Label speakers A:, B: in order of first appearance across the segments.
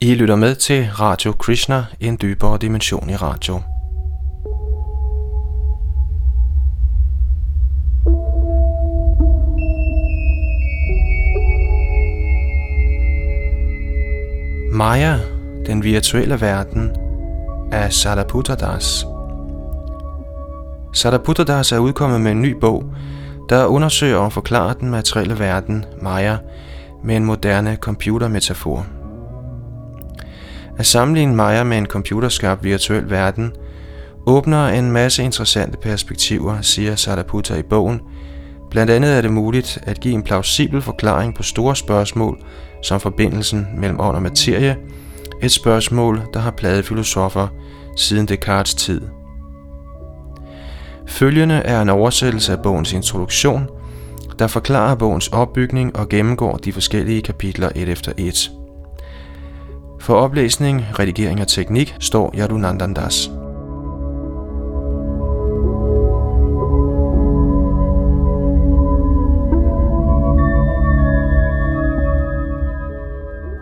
A: I lytter med til Radio Krishna, en dybere dimension i radio. Maya, den virtuelle verden, af Sariputta Das er udkommet med en ny bog, der undersøger og forklarer den materielle verden, Maya, med en moderne computermetafor. At sammenligne Maya med en computerskabt virtuel verden åbner en masse interessante perspektiver, siger Sariputta i bogen. Blandt andet er det muligt at give en plausibel forklaring på store spørgsmål, som forbindelsen mellem ånd og materie, et spørgsmål, der har plaget filosofer siden Descartes' tid. Følgende er en oversættelse af bogens introduktion, der forklarer bogens opbygning og gennemgår de forskellige kapitler et efter et. For oplæsning, redigering og teknik står Yadunandandas.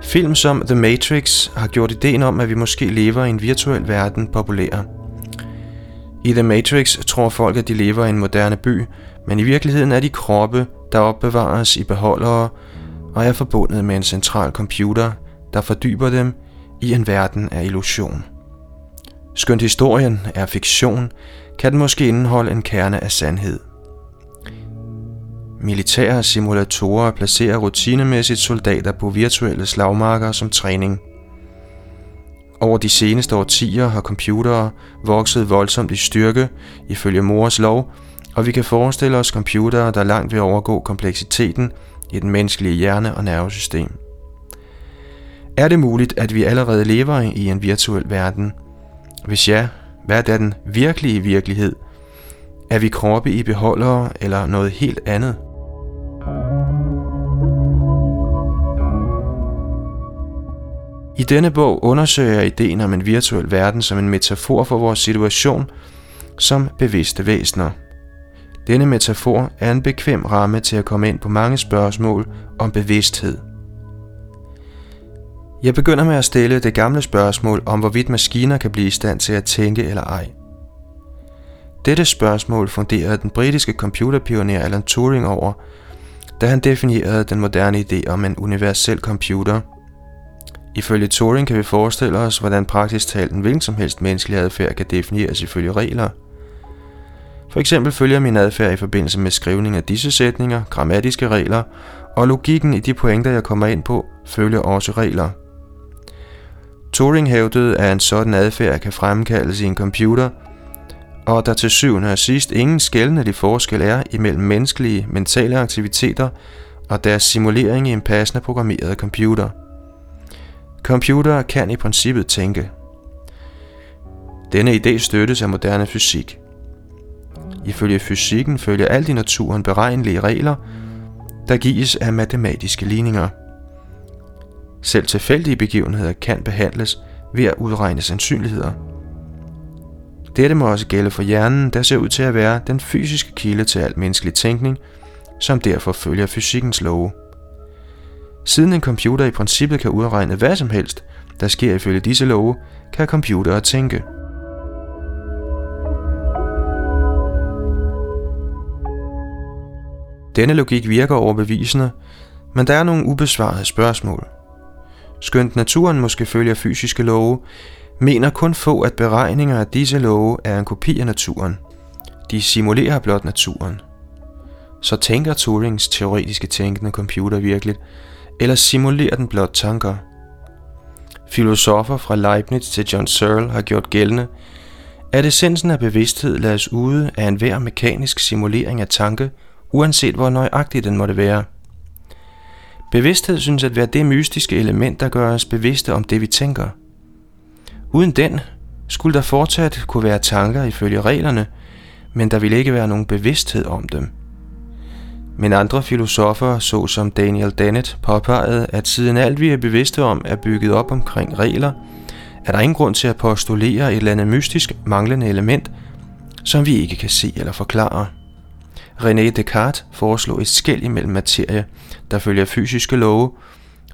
A: Film som The Matrix har gjort ideen om, at vi måske lever i en virtuel verden populær. I The Matrix tror folk, at de lever i en moderne by, men i virkeligheden er de kroppe, der opbevares i beholdere og er forbundet med en central computer, der fordyber dem i en verden af illusion. Skønt historien er fiktion, kan den måske indeholde en kerne af sandhed. Militære simulatorer placerer rutinemæssigt soldater på virtuelle slagmarker som træning. Over de seneste årtier har computere vokset voldsomt i styrke ifølge Mors lov, og vi kan forestille os computere, der langt vil overgå kompleksiteten i den menneskelige hjerne- og nervesystem. Er det muligt, at vi allerede lever i en virtuel verden? Hvis ja, hvad er den virkelige virkelighed? Er vi kroppe i beholdere eller noget helt andet? I denne bog undersøger jeg ideen om en virtuel verden som en metafor for vores situation som bevidste væsener. Denne metafor er en bekvem ramme til at komme ind på mange spørgsmål om bevidsthed. Jeg begynder med at stille det gamle spørgsmål om, hvorvidt maskiner kan blive i stand til at tænke eller ej. Dette spørgsmål funderede den britiske computerpioner Alan Turing over, da han definerede den moderne idé om en universel computer. Ifølge Turing kan vi forestille os, hvordan praktisk talt en hvilken som helst menneskelig adfærd kan defineres ifølge regler. For eksempel følger min adfærd i forbindelse med skrivning af disse sætninger, grammatiske regler, og logikken i de pointer, jeg kommer ind på, følger også regler. Turing hævdede, at en sådan adfærd kan fremkaldes i en computer, og der til syvende og sidst ingen skældende forskel er imellem menneskelige mentale aktiviteter og deres simulering i en passende programmeret computer. Computere kan i princippet tænke. Denne idé støttes af moderne fysik. Ifølge fysikken følger alt i naturen beregnelige regler, der gives af matematiske ligninger. Selv tilfældige begivenheder kan behandles ved at udregne sandsynligheder. Dette må også gælde for hjernen, der ser ud til at være den fysiske kilde til al menneskelig tænkning, som derfor følger fysikkens love. Siden en computer i princippet kan udregne hvad som helst, der sker ifølge disse love, kan computere tænke. Denne logik virker overbevisende, men der er nogle ubesvarede spørgsmål. Skønt naturen måske følger fysiske love, mener kun få, at beregninger af disse love er en kopi af naturen. De simulerer blot naturen. Så tænker Turings teoretiske tænkende computer virkelig, eller simulerer den blot tanker? Filosofer fra Leibniz til John Searle har gjort gældende, at essensen af bevidsthed lades ude af enhver mekanisk simulering af tanke, uanset hvor nøjagtig den måtte være. Bevidsthed synes at være det mystiske element, der gør os bevidste om det, vi tænker – Uden den skulle der fortsat kunne være tanker ifølge reglerne, men der ville ikke være nogen bevidsthed om dem. Men andre filosofer, såsom Daniel Dennett, påpegede, at siden alt vi er bevidste om er bygget op omkring regler, er der ingen grund til at postulere et eller andet mystisk manglende element, som vi ikke kan se eller forklare. René Descartes foreslog et skæld imellem materie, der følger fysiske love,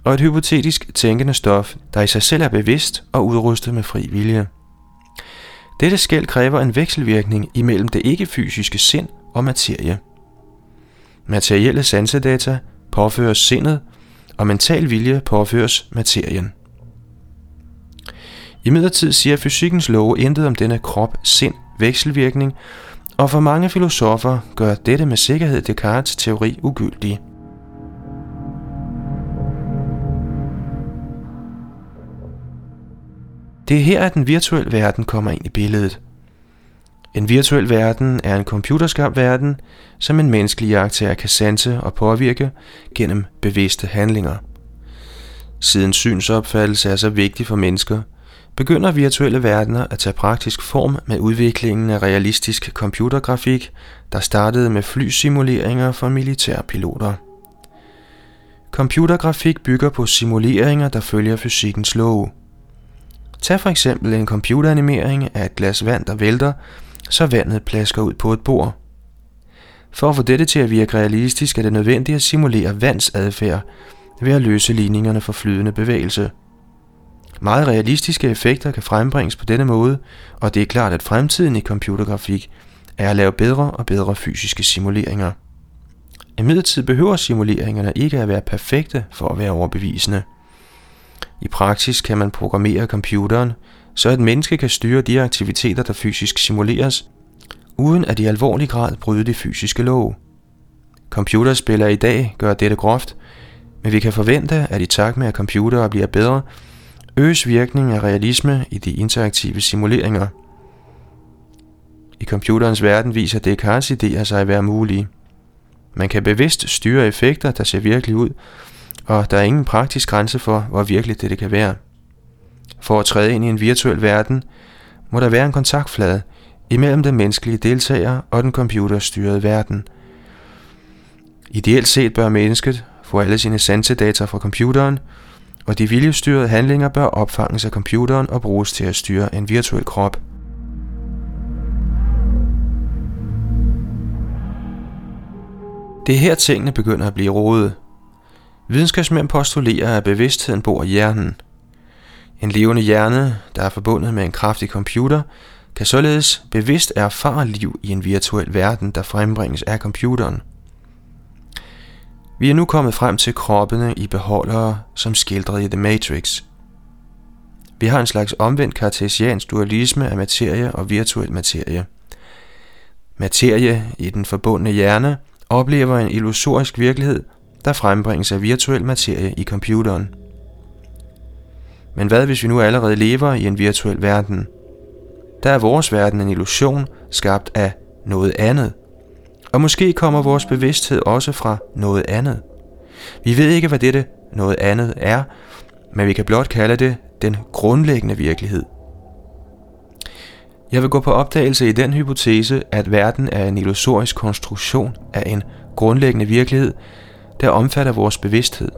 A: og et hypotetisk tænkende stof, der i sig selv er bevidst og udrustet med fri vilje. Dette skæld kræver en vekselvirkning imellem det ikke-fysiske sind og materie. Materielle sansedata påføres sindet, og mental vilje påføres materien. I midlertid siger fysikkens love intet om denne krop-sind-vekselvirkning, og for mange filosofer gør dette med sikkerhed Descartes' teori ugyldig. Det er her, at den virtuelle verden kommer ind i billedet. En virtuel verden er en computerskabt verden, som en menneskelig jagttager kan sanse og påvirke gennem bevidste handlinger. Siden synsopfattelse er så vigtig for mennesker, begynder virtuelle verdener at tage praktisk form med udviklingen af realistisk computergrafik, der startede med flysimuleringer for militærpiloter. Computergrafik bygger på simuleringer, der følger fysikkens love. Tag for eksempel en computeranimering af et glas vand, der vælter, så vandet plasker ud på et bord. For at få dette til at virke realistisk, er det nødvendigt at simulere vands adfærd ved at løse ligningerne for flydende bevægelse. Meget realistiske effekter kan frembringes på denne måde, og det er klart, at fremtiden i computergrafik er at lave bedre og bedre fysiske simuleringer. Imidlertid behøver simuleringerne ikke at være perfekte for at være overbevisende. I praksis kan man programmere computeren, så et menneske kan styre de aktiviteter, der fysisk simuleres, uden at i alvorlig grad bryde de fysiske love. Computerspillere i dag gør dette groft, men vi kan forvente, at i takt med at computere bliver bedre, øges virkningen af realisme i de interaktive simuleringer. I computerens verden viser Descartes idéer sig at være mulige. Man kan bevidst styre effekter, der ser virkelig ud, og der er ingen praktisk grænse for, hvor virkeligt det kan være. For at træde ind i en virtuel verden, må der være en kontaktflade imellem den menneskelige deltager og den computerstyrede verden. Ideelt set bør mennesket få alle sine sansedata fra computeren, og de viljestyrede handlinger bør opfanges af computeren og bruges til at styre en virtuel krop. Det er her tingene begynder at blive rodet. Videnskabsmænd postulerer, at bevidstheden bor i hjernen. En levende hjerne, der er forbundet med en kraftig computer, kan således bevidst erfare liv i en virtuel verden, der frembringes af computeren. Vi er nu kommet frem til kroppene i beholdere, som skildret i The Matrix. Vi har en slags omvendt kartesiansk dualisme af materie og virtuel materie. Materie i den forbundne hjerne oplever en illusorisk virkelighed, der frembringes af virtuel materie i computeren. Men hvad hvis vi nu allerede lever i en virtuel verden? Der er vores verden en illusion, skabt af noget andet. Og måske kommer vores bevidsthed også fra noget andet. Vi ved ikke, hvad dette noget andet er, men vi kan blot kalde det den grundlæggende virkelighed. Jeg vil gå på opdagelse i den hypotese, at verden er en illusorisk konstruktion af en grundlæggende virkelighed, der omfatter vores bevidsthed.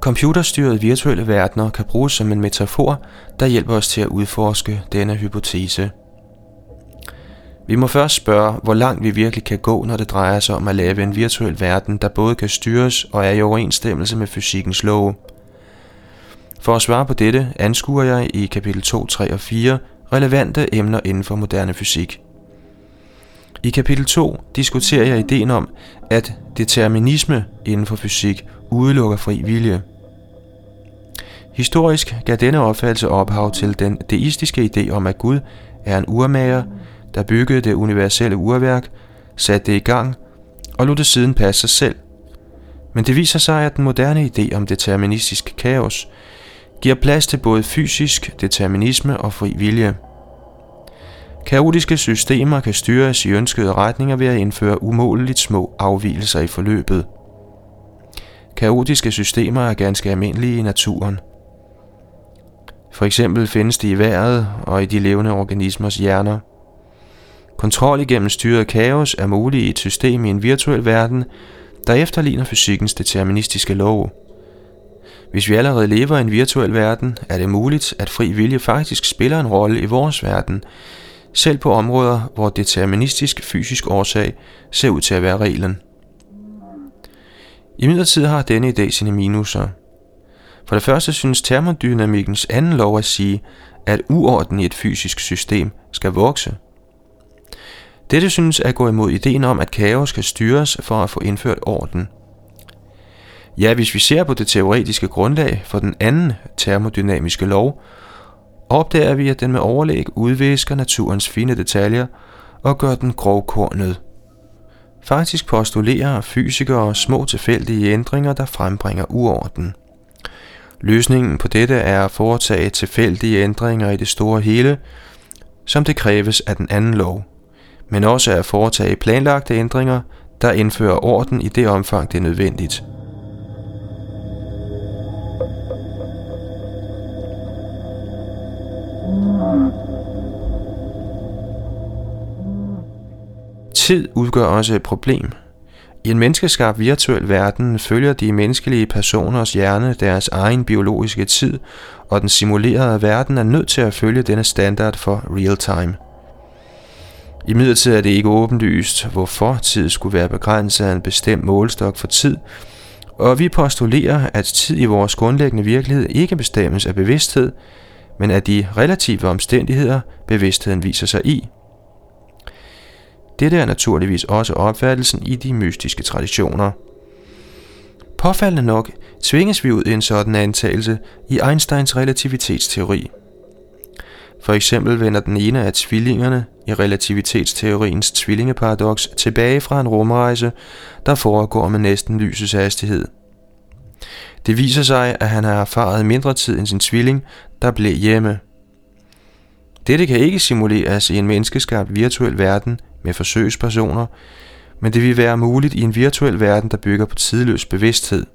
A: Computerstyrede virtuelle verdener kan bruges som en metafor, der hjælper os til at udforske denne hypotese. Vi må først spørge, hvor langt vi virkelig kan gå, når det drejer sig om at lave en virtuel verden, der både kan styres og er i overensstemmelse med fysikkens love. For at svare på dette, anskuer jeg i kapitel 2, 3 og 4 relevante emner inden for moderne fysik. I kapitel 2 diskuterer jeg ideen om, at determinisme inden for fysik udelukker fri vilje. Historisk gav denne opfattelse ophav til den deistiske idé om, at Gud er en urmager, der byggede det universelle urværk, satte det i gang og lod det siden passe sig selv. Men det viser sig, at den moderne idé om deterministisk kaos giver plads til både fysisk determinisme og fri vilje. Kaotiske systemer kan styres i ønskede retninger ved at indføre umåleligt små afvielser i forløbet. Kaotiske systemer er ganske almindelige i naturen. For eksempel findes de i vejret og i de levende organismers hjerner. Kontrol igennem styret kaos er mulig i et system i en virtuel verden, der efterligner fysikkens deterministiske lov. Hvis vi allerede lever i en virtuel verden, er det muligt, at fri vilje faktisk spiller en rolle i vores verden, selv på områder, hvor deterministisk fysisk årsag ser ud til at være reglen. I midlertid har denne idé sine minuser. For det første synes termodynamikkens anden lov at sige, at uorden i et fysisk system skal vokse. Dette synes at gå imod ideen om, at kaos skal styres for at få indført orden. Ja, hvis vi ser på det teoretiske grundlag for den anden termodynamiske lov, opdager vi, at den med overlæg udvisker naturens fine detaljer og gør den grovkornet. Faktisk postulerer fysikere små tilfældige ændringer, der frembringer uorden. Løsningen på dette er at foretage tilfældige ændringer i det store hele, som det kræves af den anden lov, men også at foretage planlagte ændringer, der indfører orden i det omfang, det er nødvendigt. Tid udgør også et problem. I en menneskeskabt virtuel verden følger de menneskelige personers hjerne deres egen biologiske tid, og den simulerede verden er nødt til at følge denne standard for real time. I midlertid er det ikke åbenlyst, hvorfor tid skulle være begrænset af en bestemt målestok for tid, og vi postulerer, at tid i vores grundlæggende virkelighed ikke bestemmes af bevidsthed, men af de relative omstændigheder, bevidstheden viser sig i. Dette er naturligvis også opfattelsen i de mystiske traditioner. Påfaldende nok tvinges vi ud i en sådan antagelse i Einsteins relativitetsteori. For eksempel vender den ene af tvillingerne i relativitetsteoriens tvillingeparadoks tilbage fra en rumrejse, der foregår med næsten lysets hastighed. Det viser sig, at han har erfaret mindre tid end sin tvilling, der blev hjemme. Dette kan ikke simuleres i en menneskeskabt virtuel verden med forsøgspersoner, men det vil være muligt i en virtuel verden, der bygger på tidløs bevidsthed.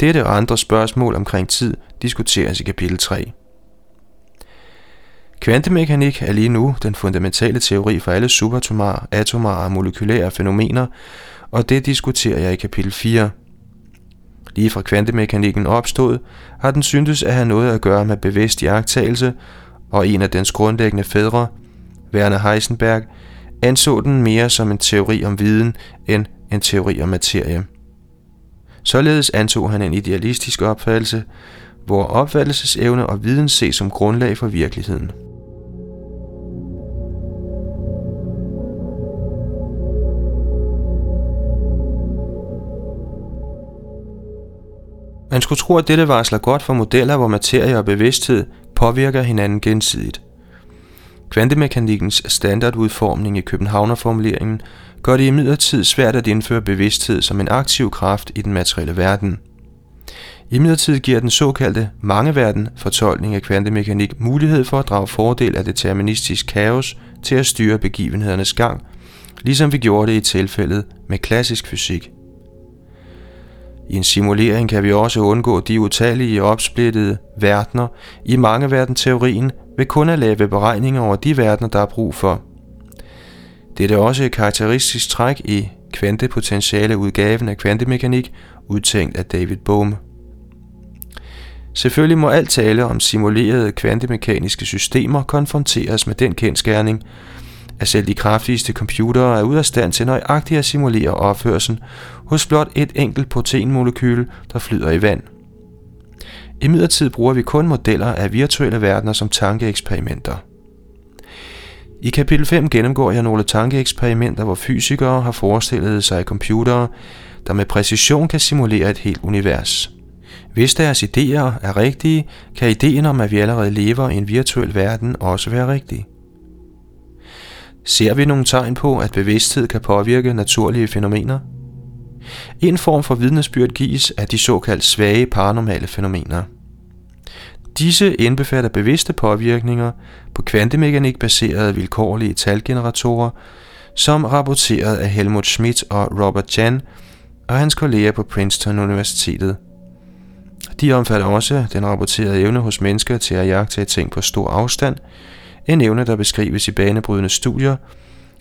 A: Dette og andre spørgsmål omkring tid diskuteres i kapitel 3. Kvantemekanik er lige nu den fundamentale teori for alle subatomare, atomare og molekylære fænomener, og det diskuterer jeg i kapitel 4. Lige fra kvantemekanikken opstod, har den syntes at have noget at gøre med bevidst jagttagelse, og en af dens grundlæggende fædre, Werner Heisenberg, anså den mere som en teori om viden end en teori om materie. Således antog han en idealistisk opfattelse, hvor opfattelsesevne og viden ses som grundlag for virkeligheden. Man skulle tro, at dette varsler godt for modeller, hvor materie og bevidsthed påvirker hinanden gensidigt. Kvantemekanikkens standardudformning i Københavnerformuleringen gør det imidlertid svært at indføre bevidsthed som en aktiv kraft i den materielle verden. Imidlertid giver den såkaldte mangeverden fortolkning af kvantemekanik mulighed for at drage fordel af deterministisk kaos til at styre begivenhedernes gang, ligesom vi gjorde det i tilfældet med klassisk fysik. I en simulering kan vi også undgå de utallige opsplittede verdener i mangeverdenteorien ved kun at lave beregninger over de verdener, der er brug for. Det er også et karakteristisk træk i kvantepotentiale udgaven af kvantemekanik, udtænkt af David Bohm. Selvfølgelig må alt tale om simulerede kvantemekaniske systemer konfronteres med den kendskærning, at selv de kraftigste computere er ude af stand til nøjagtigt at simulere opførsel hos blot et enkelt proteinmolekyl, der flyder i vand. I midlertid bruger vi kun modeller af virtuelle verdener som tankeeksperimenter. I kapitel 5 gennemgår jeg nogle tankeeksperimenter, hvor fysikere har forestillet sig computere, der med præcision kan simulere et helt univers. Hvis deres idéer er rigtige, kan ideen om, at vi allerede lever i en virtuel verden også være rigtig. Ser vi nogle tegn på, at bevidsthed kan påvirke naturlige fænomener? En form for vidnesbyrd gives af de såkaldt svage paranormale fænomener. Disse indbefatter bevidste påvirkninger på kvantemekanik baserede vilkårlige talgeneratorer, som rapporteret af Helmut Schmidt og Robert Jan og hans kolleger på Princeton Universitetet. De omfatter også den rapporterede evne hos mennesker til at jagte ting på stor afstand, en evne, der beskrives i banebrydende studier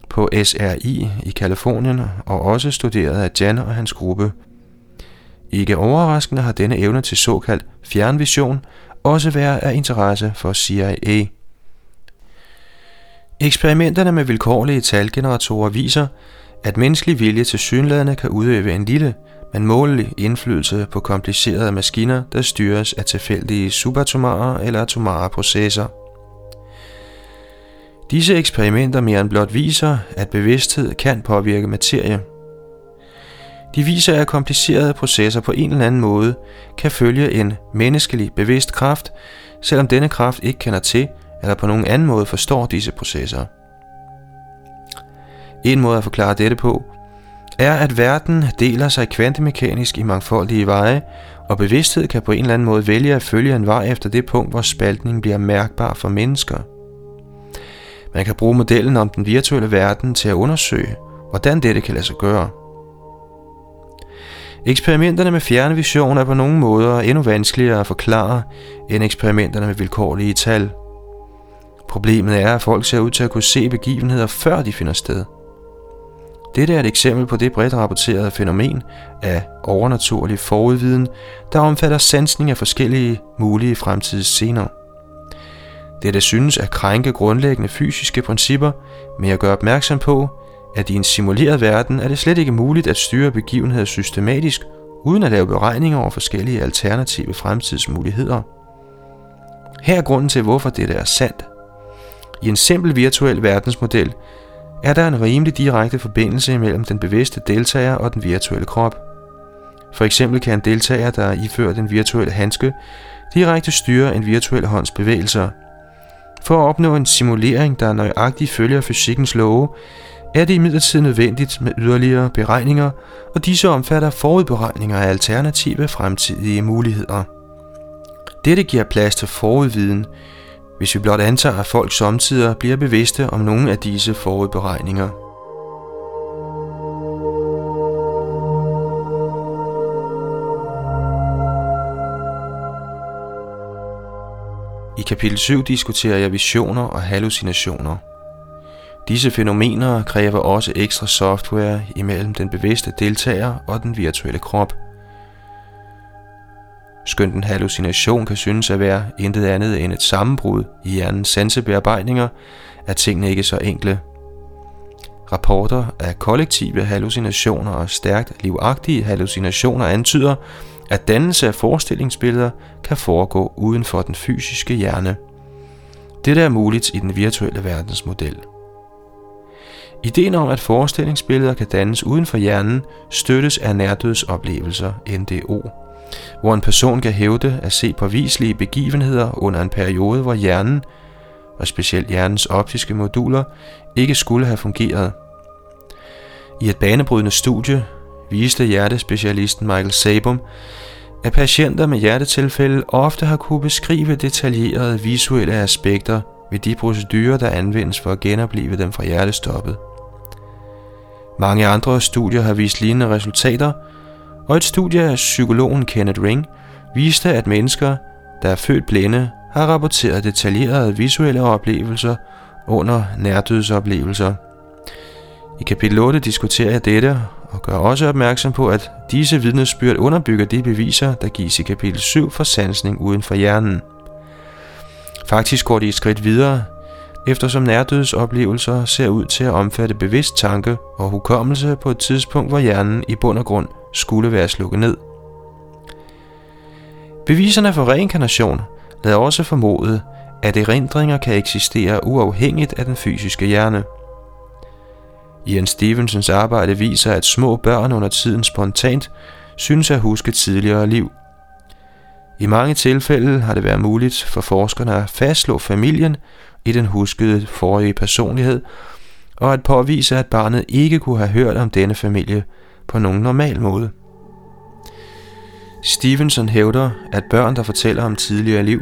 A: på SRI i Kalifornien og også studeret af Jan og hans gruppe. Ikke overraskende har denne evne til såkaldt fjernvision også været af interesse for CIA. Eksperimenterne med vilkårlige talgeneratorer viser, at menneskelig vilje til synlædende kan udøve en lille, men målelig indflydelse på komplicerede maskiner, der styres af tilfældige subatomare eller atomare processer. Disse eksperimenter mere end blot viser, at bevidsthed kan påvirke materie. De viser, at komplicerede processer på en eller anden måde kan følge en menneskelig bevidst kraft, selvom denne kraft ikke kender til eller på nogen anden måde forstår disse processer. En måde at forklare dette på, er at verden deler sig kvantemekanisk i mangfoldige veje, og bevidsthed kan på en eller anden måde vælge at følge en vej efter det punkt, hvor spaltningen bliver mærkbar for mennesker. Man kan bruge modellen om den virtuelle verden til at undersøge, hvordan dette kan lade sig gøre. Eksperimenterne med fjernvision er på nogle måder endnu vanskeligere at forklare end eksperimenterne med vilkårlige tal. Problemet er, at folk ser ud til at kunne se begivenheder før de finder sted – dette er et eksempel på det bredt rapporterede fænomen af overnaturlig forudviden, der omfatter sansning af forskellige mulige fremtidsscener. Dette synes at krænke grundlæggende fysiske principper, men jeg gør opmærksom på, at i en simuleret verden er det slet ikke muligt at styre begivenheder systematisk, uden at lave beregninger over forskellige alternative fremtidsmuligheder. Her er grunden til, hvorfor dette er sandt. I en simpel virtuel verdensmodel er der en rimelig direkte forbindelse mellem den bevidste deltager og den virtuelle krop. For eksempel kan en deltager, der er iført en virtuel handske, direkte styre en virtuel hånds bevægelser. For at opnå en simulering, der nøjagtigt følger fysikkens love, er det imidlertid nødvendigt med yderligere beregninger, og disse omfatter forudberegninger af alternative fremtidige muligheder. Dette giver plads til forudviden, hvis vi blot antager, at folk samtidig bliver bevidste om nogle af disse forudberegninger. I kapitel 7 diskuterer jeg visioner og hallucinationer. Disse fænomener kræver også ekstra software imellem den bevidste deltager og den virtuelle krop – Skønt en hallucination kan synes at være intet andet end et sammenbrud i hjernens sansebearbejdninger, er tingene ikke så enkle. Rapporter af kollektive hallucinationer og stærkt livagtige hallucinationer antyder, at dannelse af forestillingsbilleder kan foregå uden for den fysiske hjerne. Dette er muligt i den virtuelle verdensmodel. Ideen om, at forestillingsbilleder kan dannes uden for hjernen, støttes af nærdødsoplevelser, NDO hvor en person kan hævde at se påviselige begivenheder under en periode, hvor hjernen, og specielt hjernens optiske moduler, ikke skulle have fungeret. I et banebrydende studie viste hjertespecialisten Michael Sabum, at patienter med hjertetilfælde ofte har kunne beskrive detaljerede visuelle aspekter ved de procedurer, der anvendes for at genopleve dem fra hjertestoppet. Mange andre studier har vist lignende resultater, og et studie af psykologen Kenneth Ring viste, at mennesker, der er født blinde, har rapporteret detaljerede visuelle oplevelser under nærdødsoplevelser. I kapitel 8 diskuterer jeg dette og gør også opmærksom på, at disse vidnesbyrd underbygger de beviser, der gives i kapitel 7 for sansning uden for hjernen. Faktisk går de et skridt videre, eftersom nærdødsoplevelser ser ud til at omfatte bevidst tanke og hukommelse på et tidspunkt, hvor hjernen i bund og grund skulle være slukket ned. Beviserne for reinkarnation lader også formode, at erindringer kan eksistere uafhængigt af den fysiske hjerne. Ian Stevensons arbejde viser, at små børn under tiden spontant synes at huske tidligere liv. I mange tilfælde har det været muligt for forskerne at fastslå familien i den huskede forrige personlighed, og at påvise, at barnet ikke kunne have hørt om denne familie på nogen normal måde. Stevenson hævder, at børn, der fortæller om tidligere liv,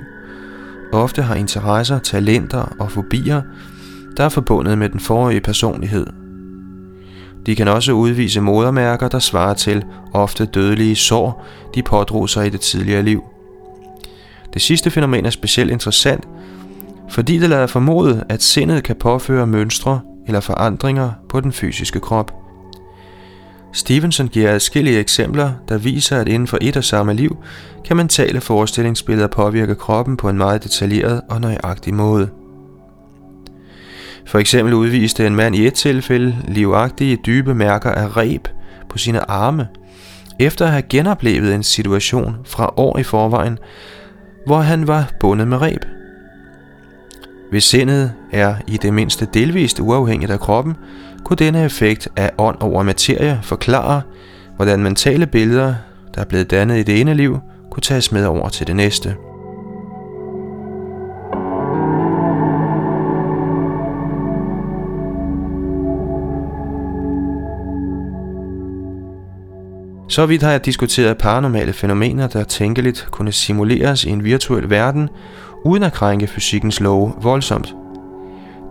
A: ofte har interesser, talenter og fobier, der er forbundet med den forrige personlighed. De kan også udvise modermærker, der svarer til ofte dødelige sår, de pådrog sig i det tidligere liv. Det sidste fænomen er specielt interessant, fordi det lader formode, at sindet kan påføre mønstre eller forandringer på den fysiske krop. Stevenson giver adskillige eksempler, der viser, at inden for et og samme liv, kan mentale forestillingsbilleder påvirke kroppen på en meget detaljeret og nøjagtig måde. For eksempel udviste en mand i et tilfælde livagtige dybe mærker af reb på sine arme, efter at have genoplevet en situation fra år i forvejen, hvor han var bundet med reb. Hvis sindet er i det mindste delvist uafhængigt af kroppen, kunne denne effekt af ånd over materie forklare, hvordan mentale billeder, der er blevet dannet i det ene liv, kunne tages med over til det næste. Så vidt har jeg diskuteret paranormale fænomener, der tænkeligt kunne simuleres i en virtuel verden, uden at krænke fysikkens love voldsomt.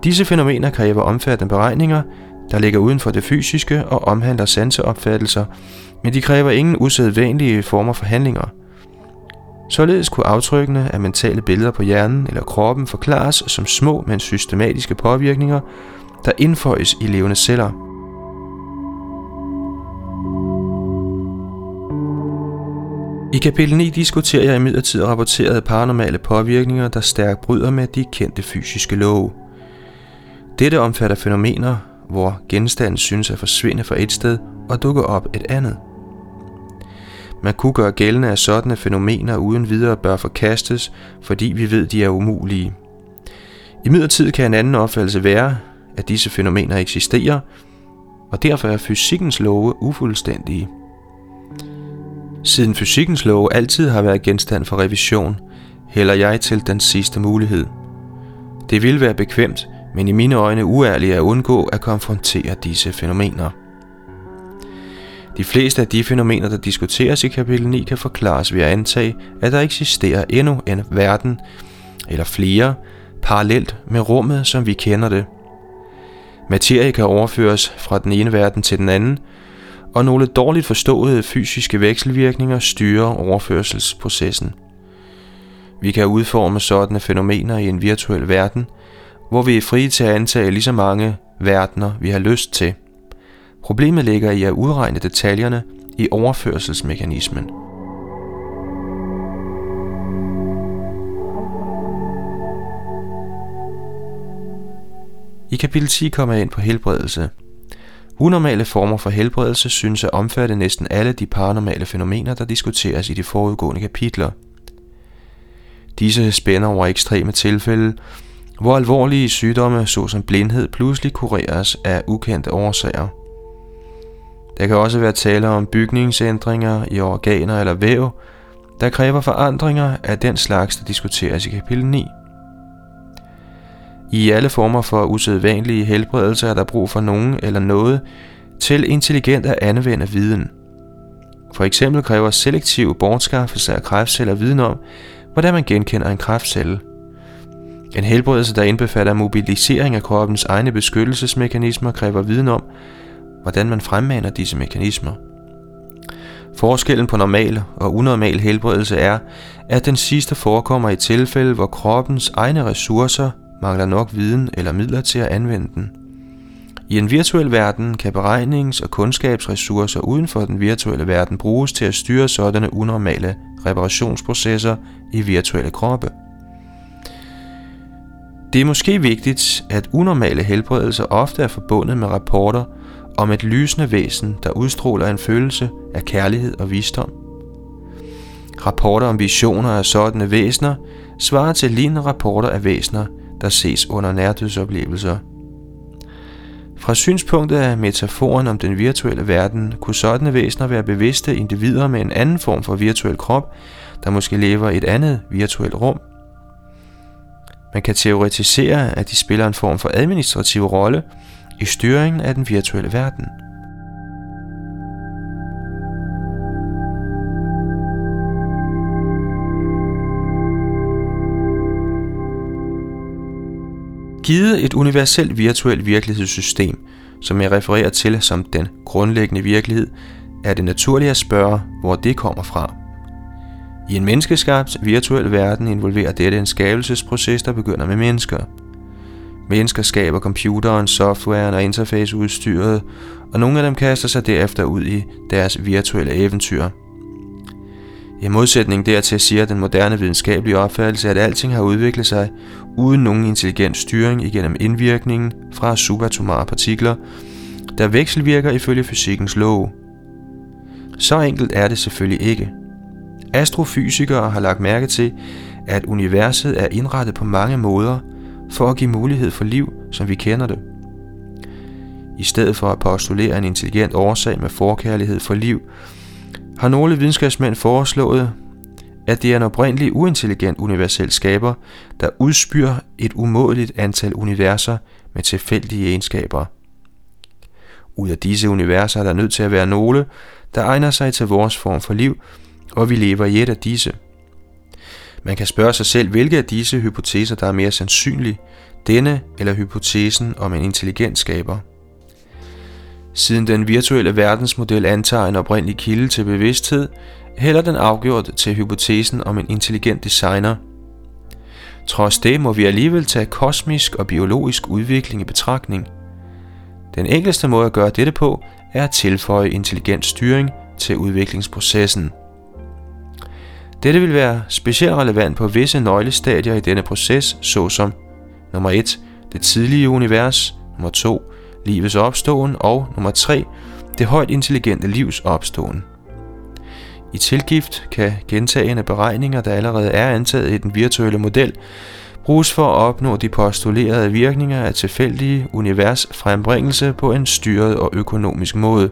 A: Disse fænomener kræver omfattende beregninger, der ligger uden for det fysiske og omhandler sanseopfattelser, men de kræver ingen usædvanlige former for handlinger. Således kunne aftrykkene af mentale billeder på hjernen eller kroppen forklares som små, men systematiske påvirkninger, der indføjes i levende celler. I kapitel 9 diskuterer jeg imidlertid rapporterede paranormale påvirkninger, der stærkt bryder med de kendte fysiske love. Dette omfatter fænomener, hvor genstanden synes at forsvinde fra et sted og dukke op et andet. Man kunne gøre gældende at sådanne fænomener uden videre bør forkastes, fordi vi ved, de er umulige. I midlertid kan en anden opfattelse være, at disse fænomener eksisterer, og derfor er fysikkens love ufuldstændige. Siden fysikkens lov altid har været genstand for revision, hælder jeg til den sidste mulighed. Det vil være bekvemt, men i mine øjne uærligt at undgå at konfrontere disse fænomener. De fleste af de fænomener, der diskuteres i kapitel 9, kan forklares ved at antage, at der eksisterer endnu en verden, eller flere, parallelt med rummet, som vi kender det. Materie kan overføres fra den ene verden til den anden, og nogle dårligt forståede fysiske vekselvirkninger styrer overførselsprocessen. Vi kan udforme sådanne fænomener i en virtuel verden, hvor vi er frie til at antage lige så mange verdener, vi har lyst til. Problemet ligger i at udregne detaljerne i overførselsmekanismen. I kapitel 10 kommer jeg ind på helbredelse – Unormale former for helbredelse synes at omfatte næsten alle de paranormale fænomener, der diskuteres i de forudgående kapitler. Disse spænder over ekstreme tilfælde, hvor alvorlige sygdomme såsom blindhed pludselig kureres af ukendte årsager. Der kan også være tale om bygningsændringer i organer eller væv, der kræver forandringer af den slags, der diskuteres i kapitel 9. I alle former for usædvanlige helbredelse er der brug for nogen eller noget til intelligent at anvende viden. For eksempel kræver selektiv bortskaffelse af kræftceller viden om, hvordan man genkender en kræftcelle. En helbredelse, der indbefatter mobilisering af kroppens egne beskyttelsesmekanismer, kræver viden om, hvordan man fremmaner disse mekanismer. Forskellen på normal og unormal helbredelse er, at den sidste forekommer i tilfælde, hvor kroppens egne ressourcer mangler nok viden eller midler til at anvende den. I en virtuel verden kan beregnings- og kundskabsressourcer uden for den virtuelle verden bruges til at styre sådanne unormale reparationsprocesser i virtuelle kroppe. Det er måske vigtigt, at unormale helbredelser ofte er forbundet med rapporter om et lysende væsen, der udstråler en følelse af kærlighed og visdom. Rapporter om visioner af sådanne væsener svarer til lignende rapporter af væsener, der ses under nærdødsoplevelser. Fra synspunktet af metaforen om den virtuelle verden, kunne sådanne væsener være bevidste individer med en anden form for virtuel krop, der måske lever i et andet virtuelt rum. Man kan teoretisere, at de spiller en form for administrativ rolle i styringen af den virtuelle verden. Givet et universelt virtuelt virkelighedssystem, som jeg refererer til som den grundlæggende virkelighed, er det naturligt at spørge, hvor det kommer fra. I en menneskeskabt virtuel verden involverer dette en skabelsesproces, der begynder med mennesker. Mennesker skaber computeren, softwaren og interfaceudstyret, og nogle af dem kaster sig derefter ud i deres virtuelle eventyr. I modsætning dertil siger den moderne videnskabelige opfattelse, at alting har udviklet sig uden nogen intelligent styring igennem indvirkningen fra subatomare partikler, der vekselvirker ifølge fysikkens lov. Så enkelt er det selvfølgelig ikke. Astrofysikere har lagt mærke til, at universet er indrettet på mange måder for at give mulighed for liv, som vi kender det. I stedet for at postulere en intelligent årsag med forkærlighed for liv, har nogle videnskabsmænd foreslået, at det er en oprindelig uintelligent universel skaber, der udspyr et umådeligt antal universer med tilfældige egenskaber. Ud af disse universer er der nødt til at være nogle, der egner sig til vores form for liv, og vi lever i et af disse. Man kan spørge sig selv, hvilke af disse hypoteser, der er mere sandsynlige, denne eller hypotesen om en intelligent skaber. Siden den virtuelle verdensmodel antager en oprindelig kilde til bevidsthed, hælder den afgjort til hypotesen om en intelligent designer. Trods det må vi alligevel tage kosmisk og biologisk udvikling i betragtning. Den enkleste måde at gøre dette på er at tilføje intelligent styring til udviklingsprocessen. Dette vil være specielt relevant på visse nøglestadier i denne proces, såsom nummer 1. Det tidlige univers, nummer 2 livets opståen, og nummer 3, det højt intelligente livs opståen. I tilgift kan gentagende beregninger, der allerede er antaget i den virtuelle model, bruges for at opnå de postulerede virkninger af tilfældige univers frembringelse på en styret og økonomisk måde.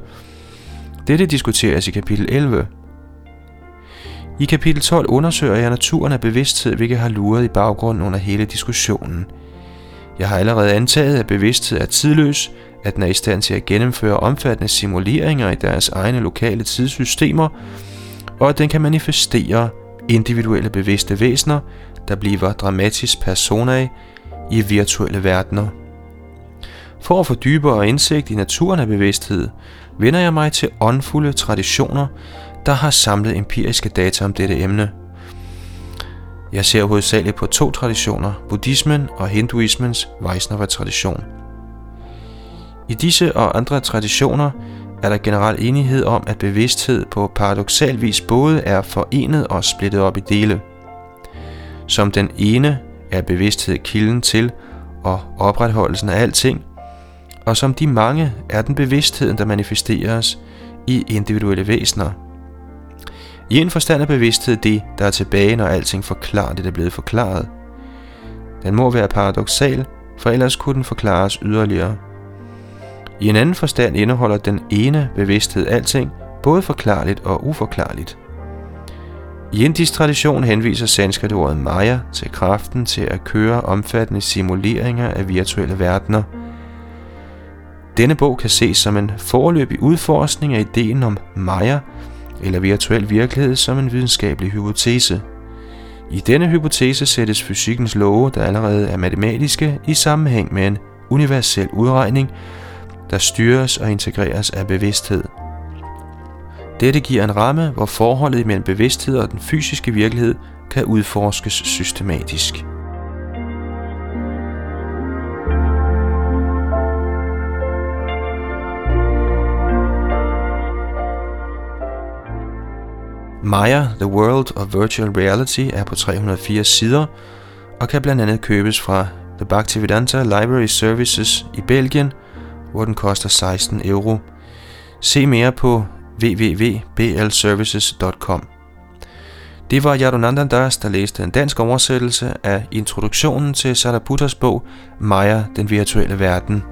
A: Dette diskuteres i kapitel 11. I kapitel 12 undersøger jeg naturen af bevidsthed, hvilket har luret i baggrunden under hele diskussionen – jeg har allerede antaget, at bevidsthed er tidløs, at den er i stand til at gennemføre omfattende simuleringer i deres egne lokale tidssystemer, og at den kan manifestere individuelle bevidste væsener, der bliver dramatisk personae i virtuelle verdener. For at få dybere indsigt i naturen af bevidsthed, vender jeg mig til åndfulde traditioner, der har samlet empiriske data om dette emne – jeg ser hovedsageligt på to traditioner, buddhismen og hinduismens Vaisnava-tradition. I disse og andre traditioner er der generelt enighed om, at bevidsthed på paradoxal vis både er forenet og splittet op i dele. Som den ene er bevidsthed kilden til og opretholdelsen af alting, og som de mange er den bevidstheden, der manifesteres i individuelle væsener – i en forstand er bevidsthed det, der er tilbage, når alting forklaret er blevet forklaret. Den må være paradoxal, for ellers kunne den forklares yderligere. I en anden forstand indeholder den ene bevidsthed alting, både forklarligt og uforklarligt. I indisk tradition henviser sanskrit ordet maya til kraften til at køre omfattende simuleringer af virtuelle verdener. Denne bog kan ses som en forløbig udforskning af ideen om maya, eller virtuel virkelighed som en videnskabelig hypotese. I denne hypotese sættes fysikkens love, der allerede er matematiske, i sammenhæng med en universel udregning, der styres og integreres af bevidsthed. Dette giver en ramme, hvor forholdet mellem bevidsthed og den fysiske virkelighed kan udforskes systematisk. Maya, The World of Virtual Reality er på 304 sider og kan blandt andet købes fra The Bhaktivedanta Library Services i Belgien, hvor den koster 16 euro. Se mere på www.blservices.com. Det var Yadunandan Das, der læste en dansk oversættelse af introduktionen til Sariputras bog Maya, den virtuelle verden –